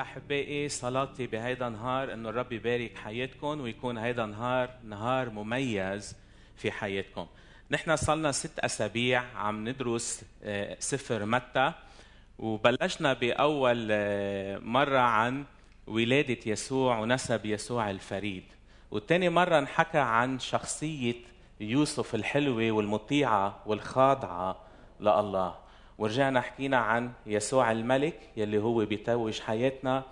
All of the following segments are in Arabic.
أحبائي صلاتي بهيدا النهار إنه الرب يبارك حياتكم ويكون هيدا النهار نهار مميز في حياتكم. نحن صلنا ست أسابيع عم ندرس آه، سفر متى وبلشنا بأول آه، مرة عن ولادة يسوع ونسب يسوع الفريد. وتاني مرة انحكى عن شخصية يوسف الحلوة والمطيعة والخاضعة لله. ورجعنا حكينا عن يسوع الملك يلي هو بيتوج حياتنا.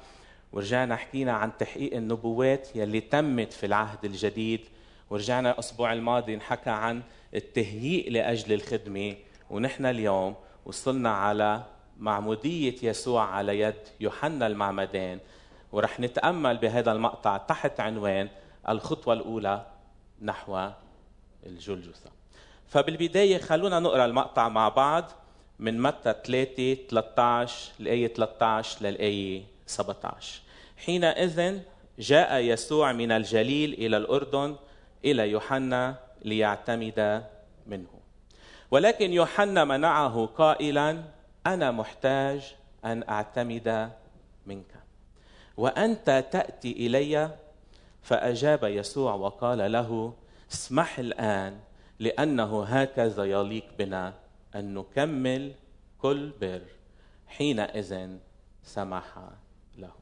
ورجعنا حكينا عن تحقيق النبوات يلي تمت في العهد الجديد. ورجعنا الأسبوع الماضي نحكى عن التهيئ لأجل الخدمة. ونحن اليوم وصلنا على معمودية يسوع على يد يوحنا المعمدان. ورح نتأمل بهذا المقطع تحت عنوان الخطوة الأولى نحو الجلجثة. فبالبداية خلونا نقرأ المقطع مع بعض. من متى 3 13 الآية 13 للآية 17 حينئذ جاء يسوع من الجليل إلى الأردن إلى يوحنا ليعتمد منه. ولكن يوحنا منعه قائلا أنا محتاج أن أعتمد منك. وأنت تأتي إلي؟ فأجاب يسوع وقال له اسمح الآن لأنه هكذا يليق بنا. أن نكمل كل بر حينئذ سمح له.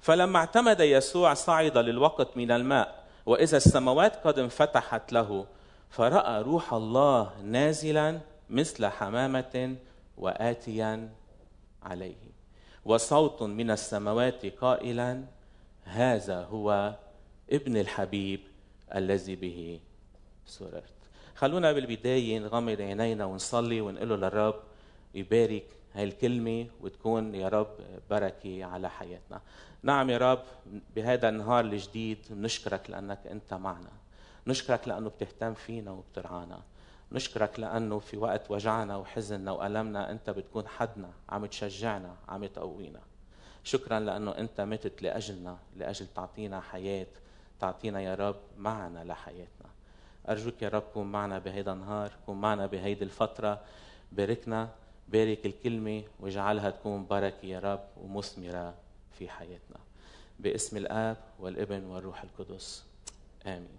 فلما اعتمد يسوع صعد للوقت من الماء وإذا السماوات قد انفتحت له فرأى روح الله نازلا مثل حمامة وآتيا عليه. وصوت من السماوات قائلا هذا هو ابن الحبيب الذي به سررت. خلونا بالبداية نغمض عينينا ونصلي ونقول له للرب يبارك هاي الكلمة وتكون يا رب بركة على حياتنا. نعم يا رب بهذا النهار الجديد نشكرك لأنك أنت معنا. نشكرك لأنه بتهتم فينا وبترعانا. نشكرك لأنه في وقت وجعنا وحزننا وألمنا أنت بتكون حدنا عم تشجعنا عم تقوينا. شكرا لأنه أنت متت لأجلنا لأجل تعطينا حياة تعطينا يا رب معنا لحياتنا. أرجوك يا رب كون معنا بهيدا النهار كون معنا بهيدي الفترة. باركنا بارك الكلمة واجعلها تكون بركة يا رب ومثمرة في حياتنا. باسم الآب والابن والروح القدس. آمين.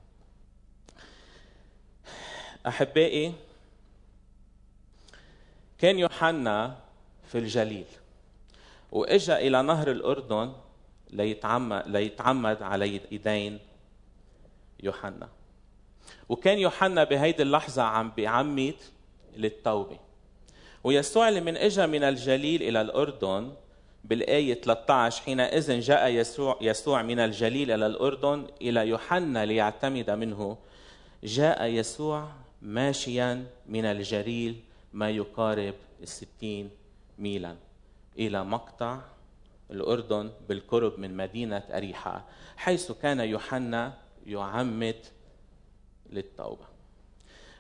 أحبائي كان يوحنا في الجليل وإجا إلى نهر الأردن ليتعمد, ليتعمد على يدين يوحنا. وكان يوحنا بهيدي اللحظة عم بيعمد للتوبة. ويسوع لمن اجى من الجليل إلى الأردن بالآية 13 حينئذ جاء يسوع يسوع من الجليل إلى الأردن إلى يوحنا ليعتمد منه. جاء يسوع ماشيا من الجليل ما يقارب الستين ميلا إلى مقطع الأردن بالقرب من مدينة أريحة حيث كان يوحنا يعمد للتوبة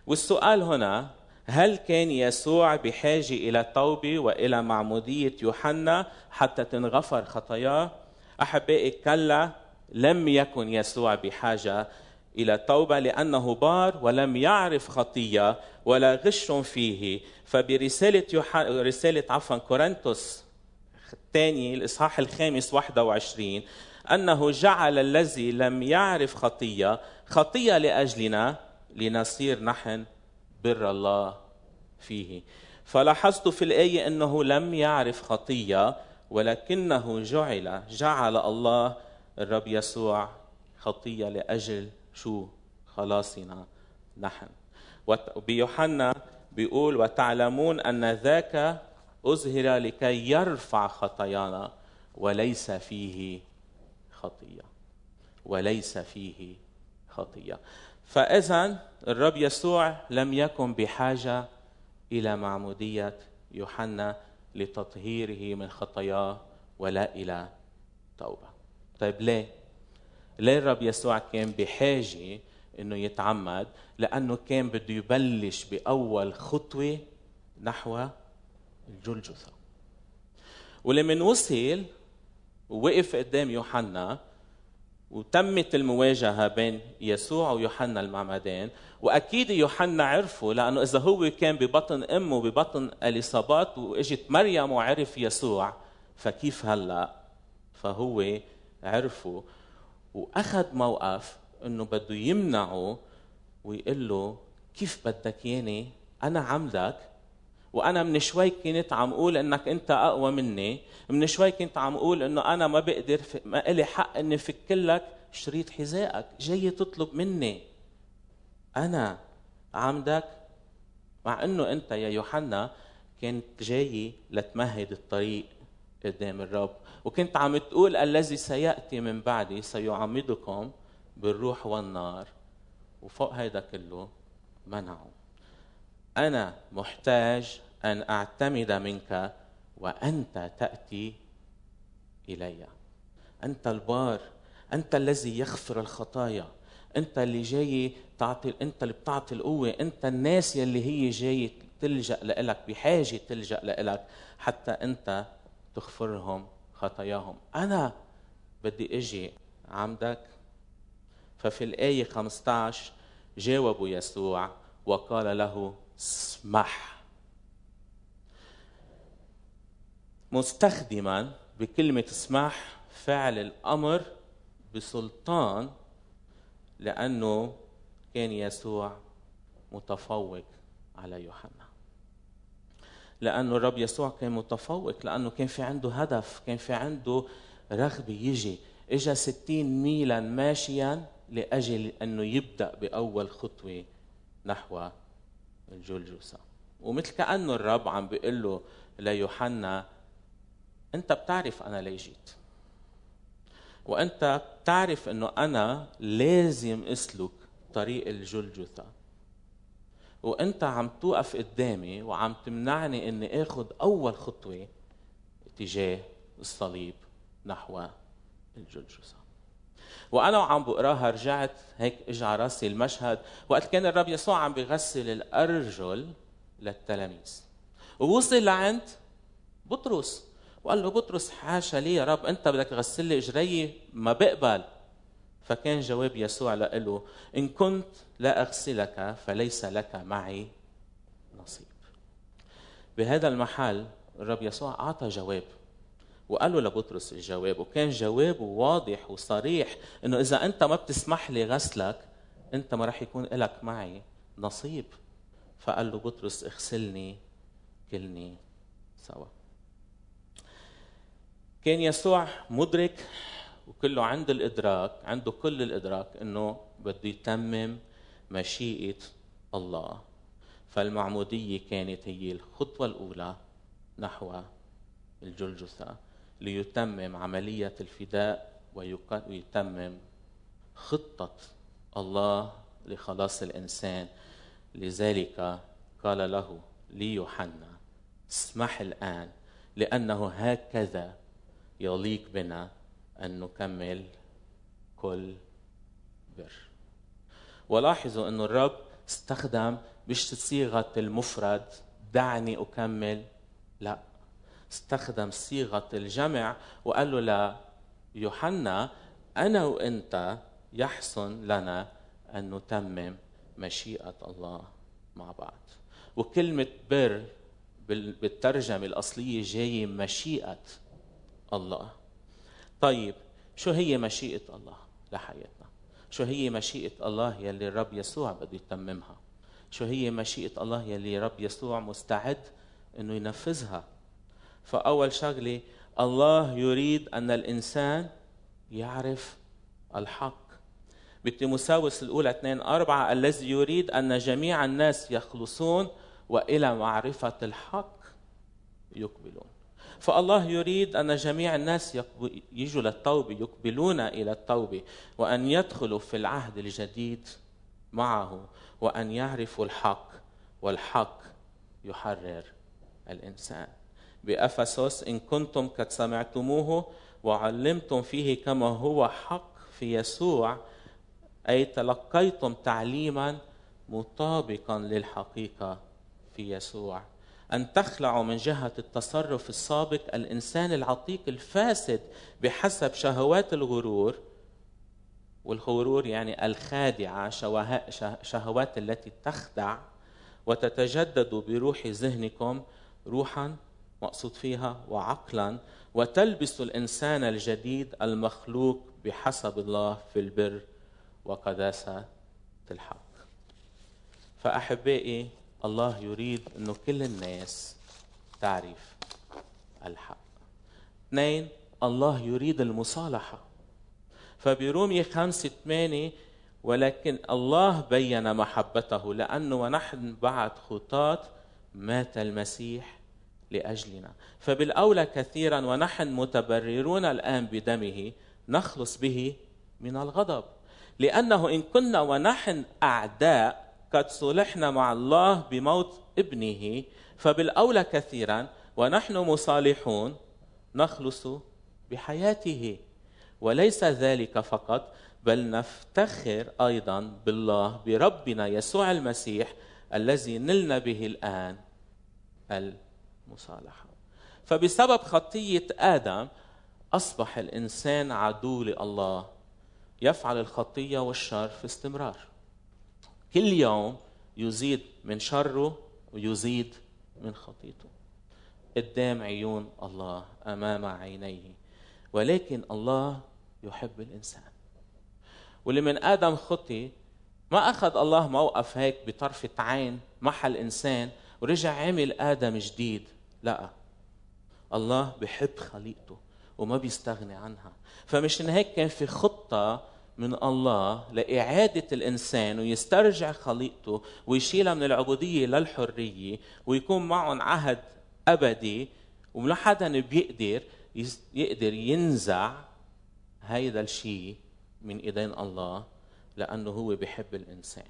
والسؤال هنا هل كان يسوع بحاجة إلى التوبة وإلى معمودية يوحنا حتى تنغفر خطاياه؟ أحبائي كلا لم يكن يسوع بحاجة إلى التوبة لأنه بار ولم يعرف خطية ولا غش فيه فبرسالة يوحنا رسالة عفوا كورنثوس الثاني الإصحاح الخامس 21 أنه جعل الذي لم يعرف خطية خطية لأجلنا لنصير نحن بر الله فيه. فلاحظت في الآية أنه لم يعرف خطية ولكنه جعل جعل الله الرب يسوع خطية لأجل شو؟ خلاصنا نحن. وبيوحنا بيقول وتعلمون أن ذاك أظهر لكي يرفع خطايانا وليس فيه خطية وليس فيه خطية. فإذا الرب يسوع لم يكن بحاجة إلى معمودية يوحنا لتطهيره من خطاياه ولا إلى توبة. طيب ليه؟ ليه الرب يسوع كان بحاجة إنه يتعمد؟ لأنه كان بده يبلش بأول خطوة نحو الجلجثة. ولمن وصل ووقف قدام يوحنا وتمت المواجهة بين يسوع ويوحنا المعمدان. وأكيد يوحنا عرفه لأنه إذا هو كان ببطن أمه ببطن اليصابات وإجت مريم وعرف يسوع فكيف هلأ؟ فهو عرفه. وأخذ موقف إنه بده يمنعه ويقول له كيف بدك ياني أنا عمدك؟ وأنا من شوي كنت عم أقول إنك أنت أقوى مني من شوي كنت عم أقول إنه أنا ما بقدر ما لي حق إني فك لك شريط حذائك جاي تطلب مني. أنا عمدك مع إنه أنت يا يوحنا كنت جاي لتمهد الطريق قدام الرب. وكنت عم تقول الذي سيأتي من بعدي سيعمدكم بالروح والنار. وفوق هيدا كله منعه أنا محتاج أن أعتمد منك وأنت تأتي إلي. أنت البار أنت الذي يغفر الخطايا أنت اللي جاي تعطي أنت اللي بتعطي القوة أنت الناس يلي هي جاي تلجأ لك بحاجة تلجأ لك حتى أنت تغفرهم خطاياهم. أنا بدي أجي عمدك. ففي الآية 15 جاوبوا يسوع وقال له اسمح. مستخدما بكلمة اسمح فعل الأمر بسلطان لأنه كان يسوع متفوق على يوحنا. لأنه الرب يسوع كان متفوق لأنه كان في عنده هدف كان في عنده رغبة يجي. اجى ستين ميلا ماشيا لأجل أنه يبدأ بأول خطوة نحو الجلجوسة ومثل كأنه الرب عم بيقول له ليوحنا أنت بتعرف أنا ليه جيت. وأنت بتعرف إنه أنا لازم أسلك طريق الجلجثة. وأنت عم توقف قدامي وعم تمنعني إني آخذ أول خطوة اتجاه الصليب نحو الجلجثة. وأنا وعم بقراها رجعت هيك اجى على راسي المشهد وقت كان الرب يسوع عم بيغسل الأرجل للتلاميذ. ووصل لعند بطرس. وقال له بطرس حاشا لي يا رب أنت بدك تغسل لي إجري؟ ما بقبل. فكان جواب يسوع له إن كنت لا أغسلك فليس لك معي نصيب. بهذا المحل الرب يسوع أعطى جواب وقال له لبطرس الجواب وكان جوابه واضح وصريح إنه إذا أنت ما بتسمح لي غسلك أنت ما راح يكون لك معي نصيب. فقال له بطرس اغسلني كلني سوا. كان يسوع مدرك وكله عند الإدراك عنده كل الإدراك إنه بده يتمم مشيئة الله. فالمعمودية كانت هي الخطوة الأولى نحو الجلجثة ليتمم عملية الفداء ويتمم خطة الله لخلاص الإنسان. لذلك قال له ليوحنا اسمح الآن لأنه هكذا يليق بنا أن نكمل كل بر. ولاحظوا أن الرب استخدم مش صيغة المفرد دعني أكمل لا. استخدم صيغة الجمع وقال له ليوحنا أنا وأنت يحسن لنا أن نتمم مشيئة الله مع بعض. وكلمة بر بالترجمة الأصلية جاية مشيئة. الله. طيب شو هي مشيئة الله لحياتنا؟ شو هي مشيئة الله يلي الرب يسوع بده يتممها؟ شو هي مشيئة الله يلي الرب يسوع مستعد إنه ينفذها؟ فأول شغلة الله يريد أن الإنسان يعرف الحق. بتيموساوس الأولى 2 4 الذي يريد أن جميع الناس يخلصون وإلى معرفة الحق يقبلون. فالله يريد أن جميع الناس يجوا للتوبة يقبلون إلى التوبة وأن يدخلوا في العهد الجديد معه وأن يعرفوا الحق والحق يحرر الإنسان. بأفسس إن كنتم قد سمعتموه وعلمتم فيه كما هو حق في يسوع أي تلقيتم تعليما مطابقا للحقيقة في يسوع. أن تخلعوا من جهة التصرف السابق الإنسان العتيق الفاسد بحسب شهوات الغرور والغرور يعني الخادعة شهوات التي تخدع وتتجدد بروح ذهنكم روحا مقصود فيها وعقلا وتلبسوا الإنسان الجديد المخلوق بحسب الله في البر وقداسة الحق. فأحبائي الله يريد أنه كل الناس تعرف الحق. اثنين الله يريد المصالحة. فبرومية خمسة ثمانية ولكن الله بين محبته لأنه ونحن بعد خطاة مات المسيح لأجلنا. فبالأولى كثيرا ونحن متبررون الآن بدمه نخلص به من الغضب. لأنه إن كنا ونحن أعداء قد صلحنا مع الله بموت ابنه فبالأولى كثيرا ونحن مصالحون نخلص بحياته. وليس ذلك فقط بل نفتخر أيضا بالله بربنا يسوع المسيح الذي نلنا به الآن المصالحة. فبسبب خطية آدم أصبح الإنسان عدو لله يفعل الخطية والشر في استمرار. كل يوم يزيد من شره ويزيد من خطيته. قدام عيون الله أمام عينيه. ولكن الله يحب الإنسان. واللي من آدم خطي ما أخذ الله موقف هيك بطرفه عين محل الانسان ورجع عمل آدم جديد. لا. الله بحب خليقته وما بيستغني عنها. فمشان هيك كان في خطة من الله لإعادة الإنسان ويسترجع خليقته ويشيلها من العبودية للحرية ويكون معهم عهد أبدي ولا حدا بيقدر يقدر ينزع هيدا الشيء من إيدين الله لأنه هو بيحب الإنسان.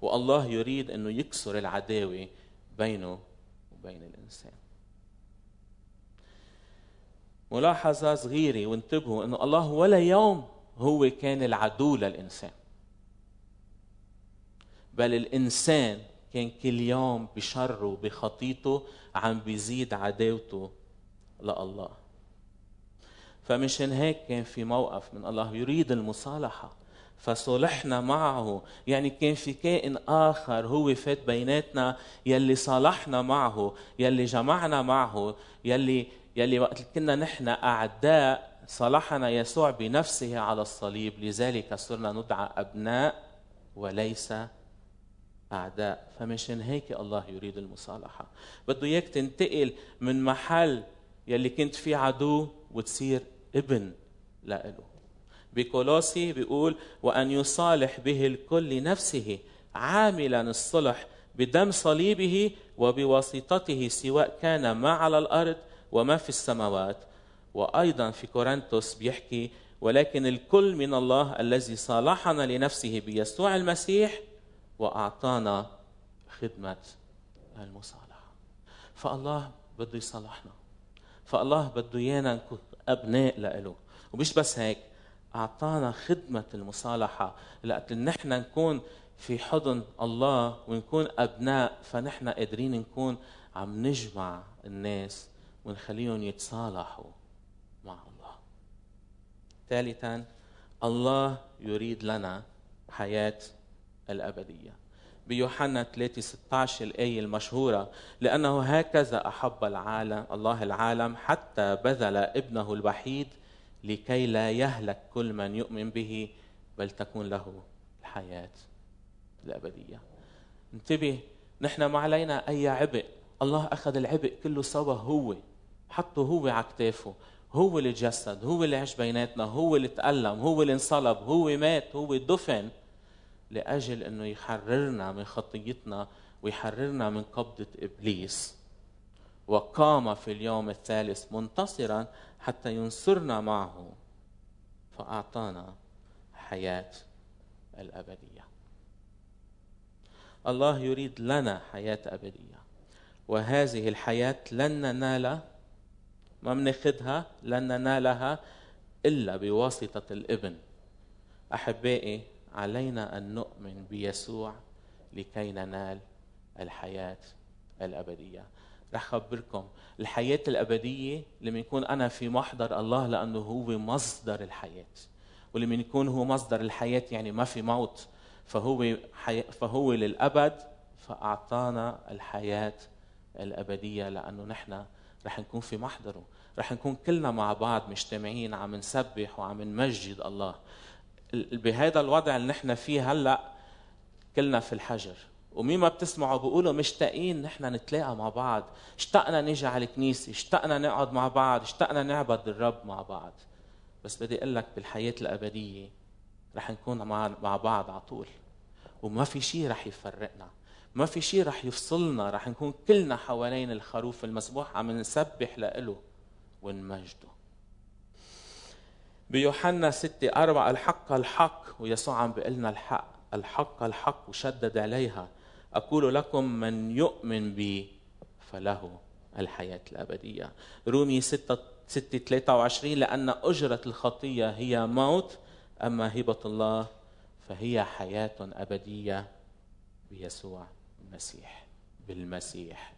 والله يريد إنه يكسر العداوة بينه وبين الإنسان. ملاحظة صغيرة وانتبهوا إنه الله ولا يوم هو كان العدو للإنسان. بل الإنسان كان كل يوم بشره بخطيته عم بيزيد عداوته لله. فمشان هيك كان في موقف من الله يريد المصالحة فصلحنا معه. يعني كان في كائن آخر هو فات بيناتنا يلي صالحنا معه يلي جمعنا معه يلي يلي وقت كنا نحن أعداء صلحنا يسوع بنفسه على الصليب لذلك صرنا ندعى أبناء وليس أعداء. فمشان هيك الله يريد المصالحة. بده إياك تنتقل من محل يلي كنت فيه عدو وتصير ابن لإله. بكولوسي بيقول وأن يصالح به الكل لنفسه عاملا الصلح بدم صليبه وبواسطته سواء كان ما على الأرض وما في السماوات وأيضا في كورنثوس بيحكي ولكن الكل من الله الذي صالحنا لنفسه بيسوع المسيح وأعطانا خدمة المصالحة. فالله بده يصالحنا. فالله بده إيانا نكون أبناء لإله ومش بس هيك أعطانا خدمة المصالحة. لأت نحن نكون في حضن الله ونكون أبناء فنحن قادرين نكون عم نجمع الناس ونخليهم يتصالحوا. مع الله. ثالثا الله يريد لنا حياة الأبدية. بيوحنا 3 16 الآية المشهورة لأنه هكذا أحب العالم الله العالم حتى بذل ابنه الوحيد لكي لا يهلك كل من يؤمن به بل تكون له الحياة الأبدية. انتبه نحن ما علينا أي عبء. الله أخذ العبء كله سوا هو حطه هو على كتافه. هو اللي تجسد هو اللي عاش بيناتنا هو اللي تألم هو اللي انصلب هو مات هو دفن لأجل إنه يحررنا من خطيتنا ويحررنا من قبضة إبليس. وقام في اليوم الثالث منتصرا حتى ينصرنا معه فأعطانا حياة الأبدية. الله يريد لنا حياة أبدية وهذه الحياة لن ننال ما بناخذها لن ننالها إلا بواسطة الإبن. أحبائي علينا أن نؤمن بيسوع لكي ننال الحياة الأبدية. رح خبركم الحياة الأبدية لما يكون أنا في محضر الله لأنه هو مصدر الحياة. ولما يكون هو مصدر الحياة يعني ما في موت. فهو حي... فهو للأبد فأعطانا الحياة الأبدية لأنه نحن رح نكون في محضره. رح نكون كلنا مع بعض مجتمعين عم نسبح وعم نمجد الله. بهذا الوضع اللي نحن فيه هلأ كلنا في الحجر. ومين ما بتسمعوا بيقولوا مشتاقين نحن نتلاقى مع بعض. اشتقنا نيجي على الكنيسة اشتقنا نقعد مع بعض اشتقنا نعبد الرب مع بعض. بس بدي أقول لك بالحياة الأبدية رح نكون مع مع بعض على طول. وما في شيء رح يفرقنا. ما في شيء رح يفصلنا رح نكون كلنا حوالين الخروف المسبوح عم نسبح لإله ونمجده. بيوحنا 6 4 الحق الحق ويسوع عم بيقول لنا الحق الحق الحق وشدد عليها. أقول لكم من يؤمن بي فله الحياة الأبدية. رومي 6 6 23 لأن أجرة الخطية هي موت أما هبة الله فهي حياة أبدية بيسوع. المسيح بالمسيح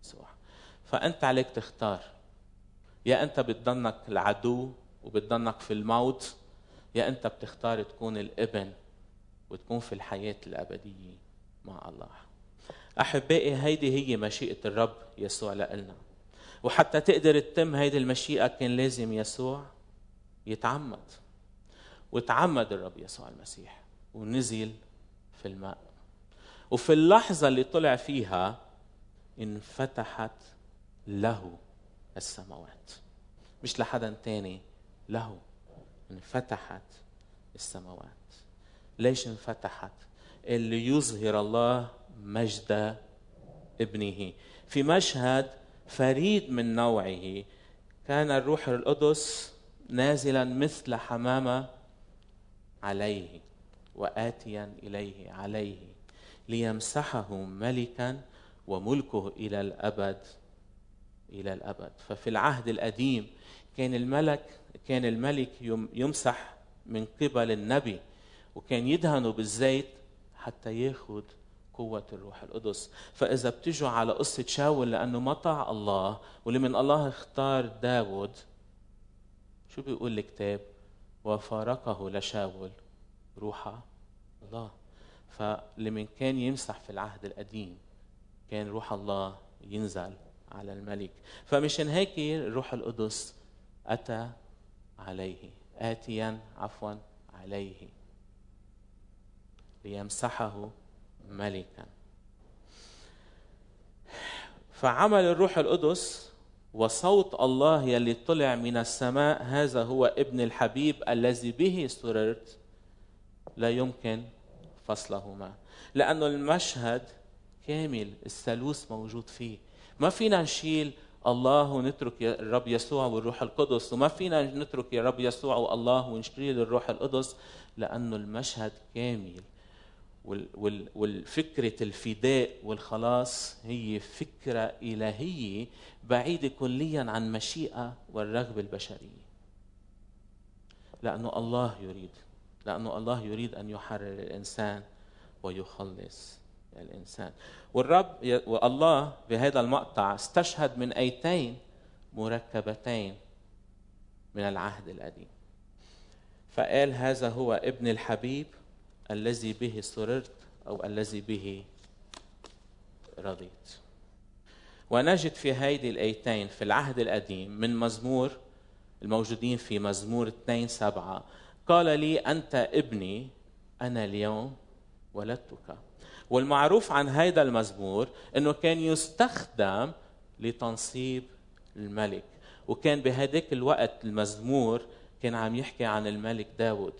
يسوع. فأنت عليك تختار. يا أنت بتضنك العدو وبتضنك في الموت يا أنت بتختار تكون الإبن وتكون في الحياة الأبدية مع الله. أحبائي هيدي هي مشيئة الرب يسوع لنا وحتى تقدر تتم هيدي المشيئة كان لازم يسوع يتعمد. وتعمد الرب يسوع المسيح ونزل في الماء. وفي اللحظة اللي طلع فيها انفتحت له السماوات. مش لحدا تاني له. انفتحت السماوات. ليش انفتحت؟ اللي يظهر الله مجد ابنه. في مشهد فريد من نوعه كان الروح القدس نازلا مثل حمامة عليه واتيا إليه عليه. ليمسحه ملكا وملكه إلى الأبد إلى الأبد. ففي العهد القديم كان الملك كان الملك يمسح من قبل النبي وكان يدهنه بالزيت حتى ياخذ قوة الروح القدس. فإذا بتجوا على قصة شاول لأنه مطع الله واللي من الله اختار داود شو بيقول الكتاب؟ وفارقه لشاول روح الله. فلمن كان يمسح في العهد القديم كان روح الله ينزل على الملك. فمشان هيك الروح القدس أتى عليه آتيا عفوا عليه ليمسحه ملكا. فعمل الروح القدس وصوت الله يلي طلع من السماء هذا هو ابن الحبيب الذي به سررت لا يمكن فصلهما. لأنه المشهد كامل الثالوث موجود فيه. ما فينا نشيل الله ونترك الرب يسوع والروح القدس وما فينا نترك يا رب يسوع والله ونشيل الروح القدس لأنه المشهد كامل. والفكرة الفداء والخلاص هي فكرة إلهية بعيدة كليا عن مشيئة والرغبة البشرية. لأنه الله يريد. لأنه الله يريد أن يحرر الإنسان ويخلص الإنسان. والرب والله بهذا المقطع استشهد من أيتين مركبتين من العهد القديم. فقال هذا هو ابن الحبيب الذي به سررت أو الذي به رضيت. ونجد في هيدي الآيتين في العهد القديم من مزمور الموجودين في مزمور 2 سبعة قال لي أنت ابني أنا اليوم ولدتك. والمعروف عن هذا المزمور أنه كان يستخدم لتنصيب الملك وكان بهداك الوقت المزمور كان عم يحكي عن الملك داود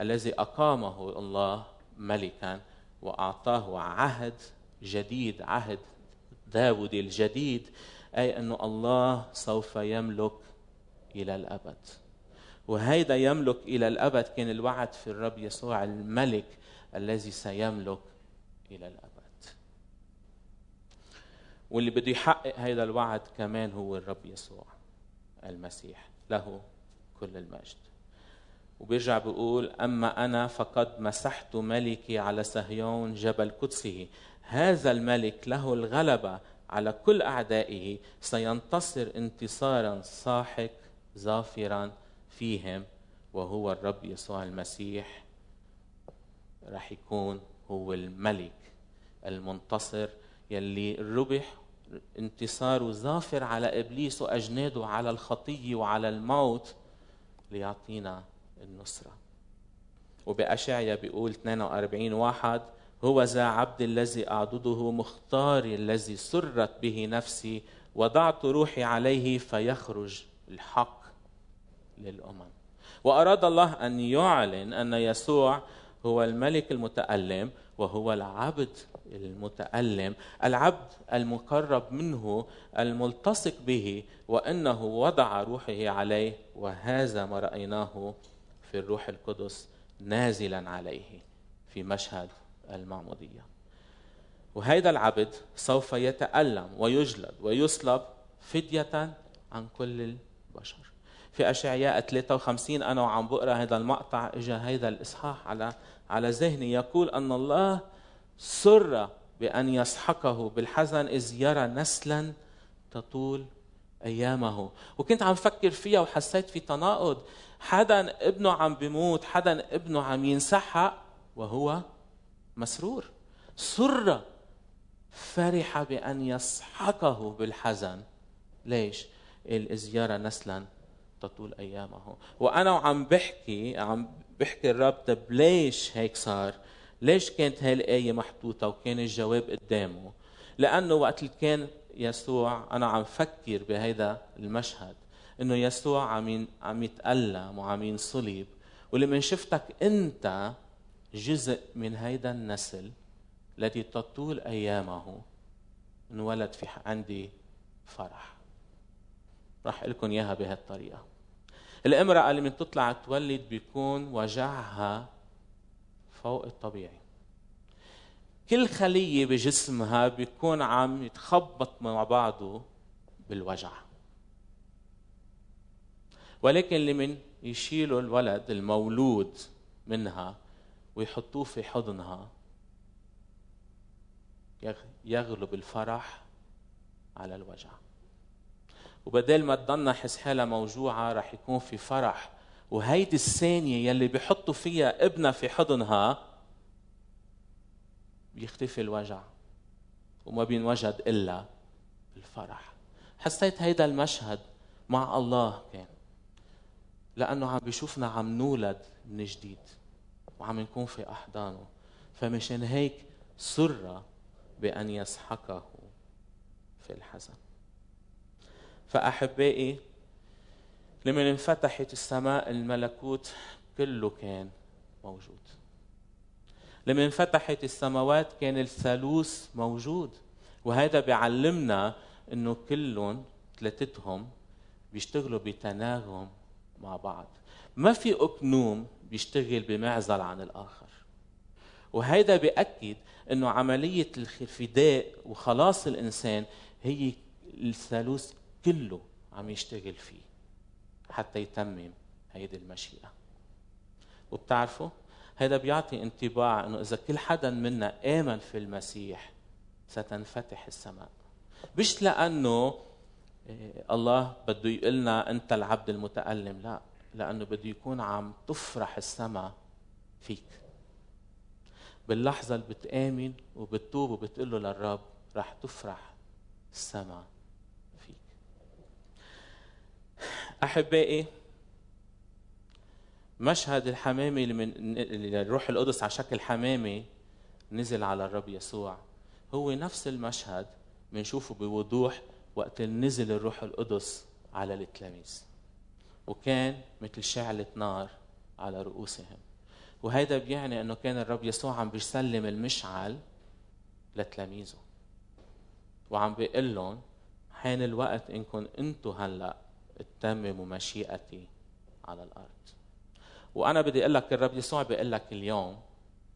الذي أقامه الله ملكا وأعطاه عهد جديد عهد داود الجديد أي أن الله سوف يملك إلى الأبد. وهيدا يملك إلى الأبد. كان الوعد في الرب يسوع الملك الذي سيملك إلى الأبد. واللي بده يحقق هذا الوعد كمان هو الرب يسوع المسيح له كل المجد. وبيرجع بيقول أما أنا فقد مسحت ملكي على صهيون جبل قدسه. هذا الملك له الغلبة على كل أعدائه. سينتصر انتصارا ساحق ظافرا فيهم وهو الرب يسوع المسيح رح يكون هو الملك المنتصر يلي ربح انتصاره ظافر على إبليس وأجناده على الخطية وعلى الموت ليعطينا النصرة. وبأشعيا بيقول 42 واحد هو ذا عبد الذي أعضده مختاري الذي سرت به نفسي وضعت روحي عليه فيخرج الحق. للأمم. وأراد الله أن يعلن أن يسوع هو الملك المتألم وهو العبد المتألم العبد المقرب منه الملتصق به وأنه وضع روحه عليه وهذا ما رأيناه في الروح القدس نازلا عليه في مشهد المعمودية. وهذا العبد سوف يتألم ويجلد ويصلب فدية عن كل البشر. في أشعياء 53 أنا وعم بقرأ هذا المقطع إجا هذا الإصحاح على على ذهني. يقول أن الله سر بأن يسحقه بالحزن إذ يرى نسلا تطول أيامه. وكنت عم فكر فيها وحسيت في تناقض. حدا ابنه عم بيموت حدا ابنه عم ينسحق وهو مسرور. سر فرح بأن يسحقه بالحزن. ليش؟ إذ يرى نسلا تطول أيامه وأنا وعم بحكي عم بحكي الرب طب ليش هيك صار؟ ليش كانت هاي الآية محطوطة وكان الجواب قدامه؟ لأنه وقت اللي كان يسوع أنا عم فكر بهذا المشهد إنه يسوع عم عم يتألم وعم ينصلب ولما شفتك أنت جزء من هيدا النسل الذي تطول أيامه انولد في عندي فرح راح لكم إياها بهالطريقة الامرأة اللي من تطلع تولد بيكون وجعها فوق الطبيعي. كل خلية بجسمها بيكون عم يتخبط مع بعضه بالوجع. ولكن لمن يشيلوا الولد المولود منها ويحطوه في حضنها يغلب الفرح على الوجع. وبدل ما تضلنا حس حالها موجوعة رح يكون في فرح. وهيدي الثانية يلي بيحطوا فيها ابنها في حضنها بيختفي الوجع. وما بينوجد إلا الفرح حسيت هيدا المشهد مع الله كان. لأنه عم بيشوفنا عم نولد من جديد. وعم نكون في أحضانه. فمشان هيك سر بأن يسحقه في الحزن. فأحبائي لما انفتحت السماء الملكوت كله كان موجود. لما انفتحت السماوات كان الثالوث موجود. وهذا بيعلمنا إنه كلهم ثلاثتهم بيشتغلوا بتناغم مع بعض. ما في اكنوم بيشتغل بمعزل عن الآخر. وهذا بيأكد إنه عملية الفداء وخلاص الإنسان هي الثالوث كله عم يشتغل فيه حتى يتمم هيدي المشيئة. وبتعرفوا هذا بيعطي انطباع إنه إذا كل حدا منا آمن في المسيح ستنفتح السماء. مش لأنه إيه، الله بده يقلنا أنت العبد المتألم لا. لأنه بده يكون عم تفرح السماء فيك. باللحظة اللي بتآمن وبتتوب وبتقول له للرب رح تفرح السماء فيك أحبائي مشهد الحمامة اللي من الروح القدس على شكل حمامة نزل على الرب يسوع. هو نفس المشهد بنشوفه بوضوح وقت نزل الروح القدس على التلاميذ. وكان مثل شعلة نار على رؤوسهم. وهذا بيعني إنه كان الرب يسوع عم بيسلم المشعل لتلاميذه. وعم بيقول لهم حان الوقت انكم أنتم هلأ تتمموا مشيئتي على الأرض. وأنا بدي أقول لك الرب يسوع بيقول لك اليوم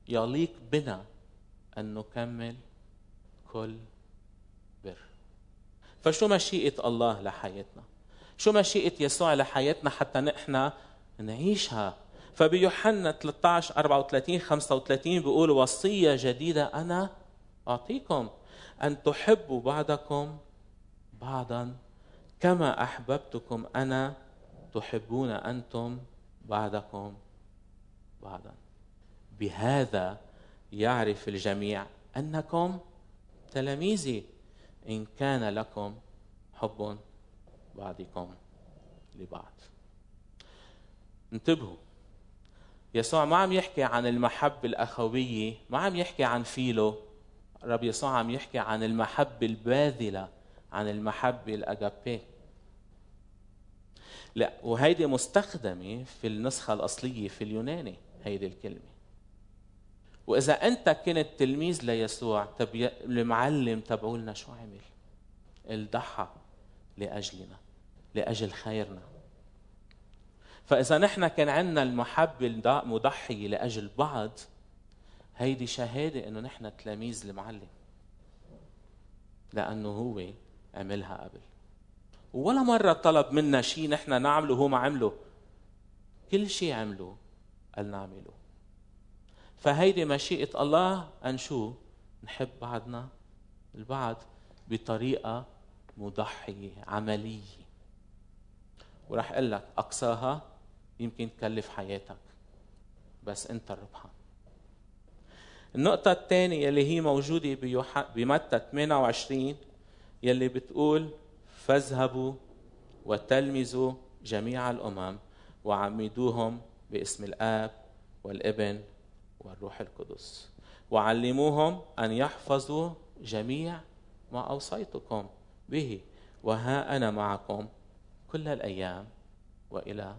يليق بنا أن نكمل كل بر. فشو مشيئة الله لحياتنا؟ شو مشيئة يسوع لحياتنا حتى نحن نعيشها؟ فبيوحنا 13 34 35 بيقول وصية جديدة أنا أعطيكم أن تحبوا بعضكم بعضا كما أحببتكم أنا تحبون أنتم بعضكم بعضا. بهذا يعرف الجميع أنكم تلاميذي إن كان لكم حب بعضكم لبعض. انتبهوا يسوع ما عم يحكي عن المحبة الأخوية ما عم يحكي عن فيلو رب يسوع عم يحكي عن المحبة الباذلة عن المحبة الأجابي لا وهيدي مستخدمة في النسخة الأصلية في اليوناني هيدي الكلمة. وإذا أنت كنت تلميذ ليسوع طب المعلم تبعولنا شو عمل؟ الضحى لأجلنا لأجل خيرنا. فإذا نحن كان عندنا المحبة المضحية لأجل بعض هيدي شهادة إنه نحن تلاميذ المعلم. لأنه هو عملها قبل. ولا مرة طلب منا شيء نحن نعمله هو ما عمله. كل شيء عمله قال نعمله فهيدي مشيئة الله أن شو؟ نحب بعضنا البعض بطريقة مضحية عملية. وراح أقول لك أقصاها يمكن تكلف حياتك. بس أنت الربحان النقطة الثانية اللي هي موجودة بمتى 28 يلي بتقول فاذهبوا وتلمذوا جميع الأمم وعمدوهم باسم الآب والابن والروح القدس. وعلموهم أن يحفظوا جميع ما أوصيتكم به. وها أنا معكم كل الأيام وإلى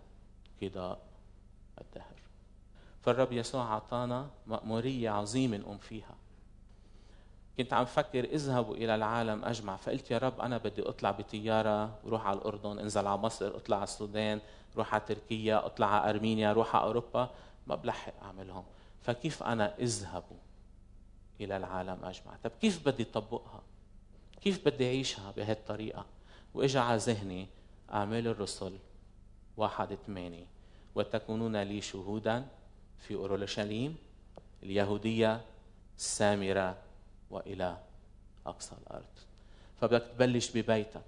قضاء الدهر. فالرب يسوع أعطانا مأمورية عظيمة نقوم فيها. كنت عم فكر اذهبوا إلى العالم أجمع فقلت يا رب أنا بدي أطلع بطيارة روح على الأردن انزل على مصر أطلع على السودان روح على تركيا أطلع على أرمينيا روح على أوروبا ما بلحق أعملهم. فكيف أنا اذهبوا إلى العالم أجمع؟ طب كيف بدي طبقها؟ كيف بدي أعيشها بهالطريقة؟ وإجا على ذهني أعمال الرسل واحد ثمانية وتكونون لي شهودا في أورشليم اليهودية السامرة. وإلى أقصى الأرض. فبدك تبلش ببيتك.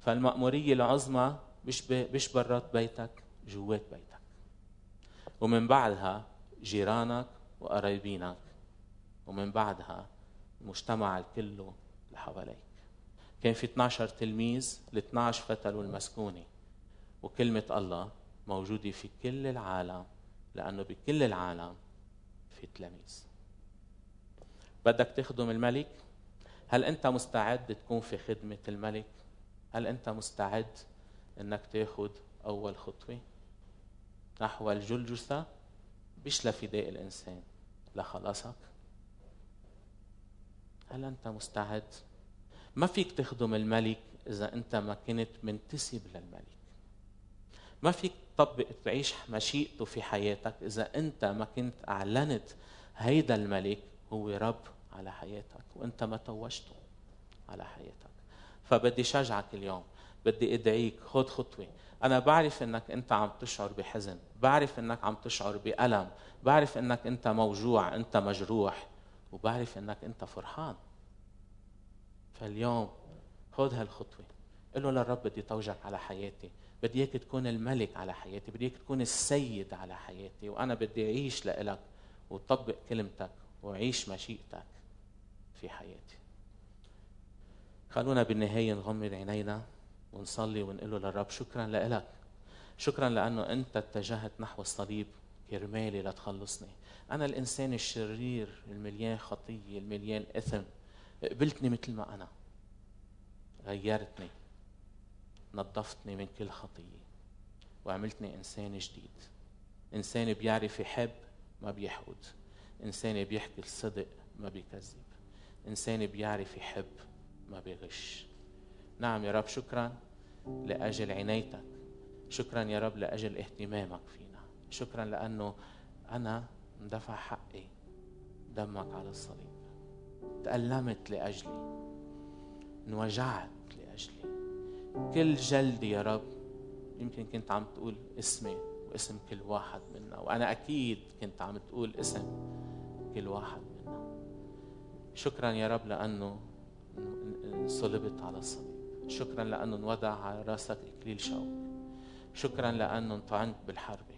فالمأمورية العظمى مش مش برات بيتك جوات بيتك. ومن بعدها جيرانك وقرايبينك. ومن بعدها المجتمع الكله اللي حواليك. كان في 12 تلميذ ال 12 فتلوا المسكونة. وكلمة الله موجودة في كل العالم لأنه بكل العالم في تلاميذ. بدك تخدم الملك؟ هل أنت مستعد تكون في خدمة الملك؟ هل أنت مستعد إنك تاخذ أول خطوة؟ نحو الجلجثة مش لفداء الإنسان لخلاصك. هل أنت مستعد؟ ما فيك تخدم الملك إذا أنت ما كنت منتسب للملك. ما فيك تطبق تعيش مشيئته في حياتك إذا أنت ما كنت أعلنت هيدا الملك هو رب على حياتك وانت ما توجته على حياتك. فبدي شجعك اليوم بدي ادعيك خذ خطوة. أنا بعرف إنك أنت عم تشعر بحزن بعرف إنك عم تشعر بألم بعرف إنك أنت موجوع أنت مجروح وبعرف إنك أنت فرحان. فاليوم خذ هالخطوة. قل له للرب بدي توجك على حياتي بدي إياك تكون الملك على حياتي بدي إياك تكون السيد على حياتي وأنا بدي أعيش لإلك وطبق كلمتك. واعيش مشيئتك في حياتي. خلونا بالنهاية نغمض عينينا ونصلي ونقول له للرب شكرا لك. شكرا لأنه أنت اتجهت نحو الصليب كرمالي لتخلصني. أنا الإنسان الشرير المليان خطية المليان إثم. قبلتني مثل ما أنا. غيرتني. نظفتني من كل خطية. وعملتني إنسان جديد. إنسان بيعرف يحب ما بيحقد إنسان بيحكي الصدق ما بيكذب. إنسان بيعرف يحب ما بيغش. نعم يا رب شكرا لأجل عنايتك. شكرا يا رب لأجل اهتمامك فينا. شكرا لأنه أنا اندفع حقي دمك على الصليب. تألمت لأجلي. انوجعت لأجلي. كل جلدي يا رب يمكن كنت عم تقول اسمي واسم كل واحد منا وأنا أكيد كنت عم تقول اسم كل واحد منا. شكرا يا رب لأنه انصلبت على الصليب. شكرا لأنه انوضع على رأسك إكليل شوك. شكرا لأنه انطعنت بالحربة.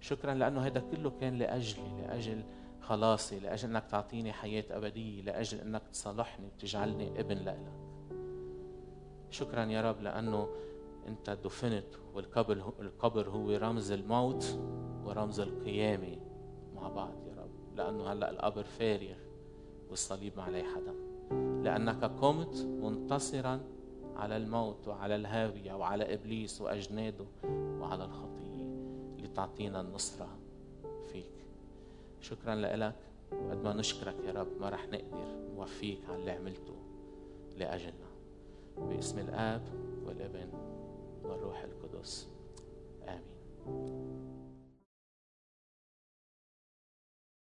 شكرا لأنه هذا كله كان لأجلي لأجل خلاصي لأجل أنك تعطيني حياة أبدية لأجل أنك تصالحني وتجعلني ابن لإلك. شكرا يا رب لأنه أنت دفنت والقبر القبر هو رمز الموت ورمز القيامة مع بعض يا لأنه هلأ القبر فارغ والصليب ما عليه حدا لأنك قمت منتصرا على الموت وعلى الهاوية وعلى إبليس وأجناده وعلى الخطية لتعطينا النصرة فيك. شكرا لك. وقد ما نشكرك يا رب ما رح نقدر نوفيك على اللي عملته لأجلنا. باسم الآب والابن والروح القدس. آمين.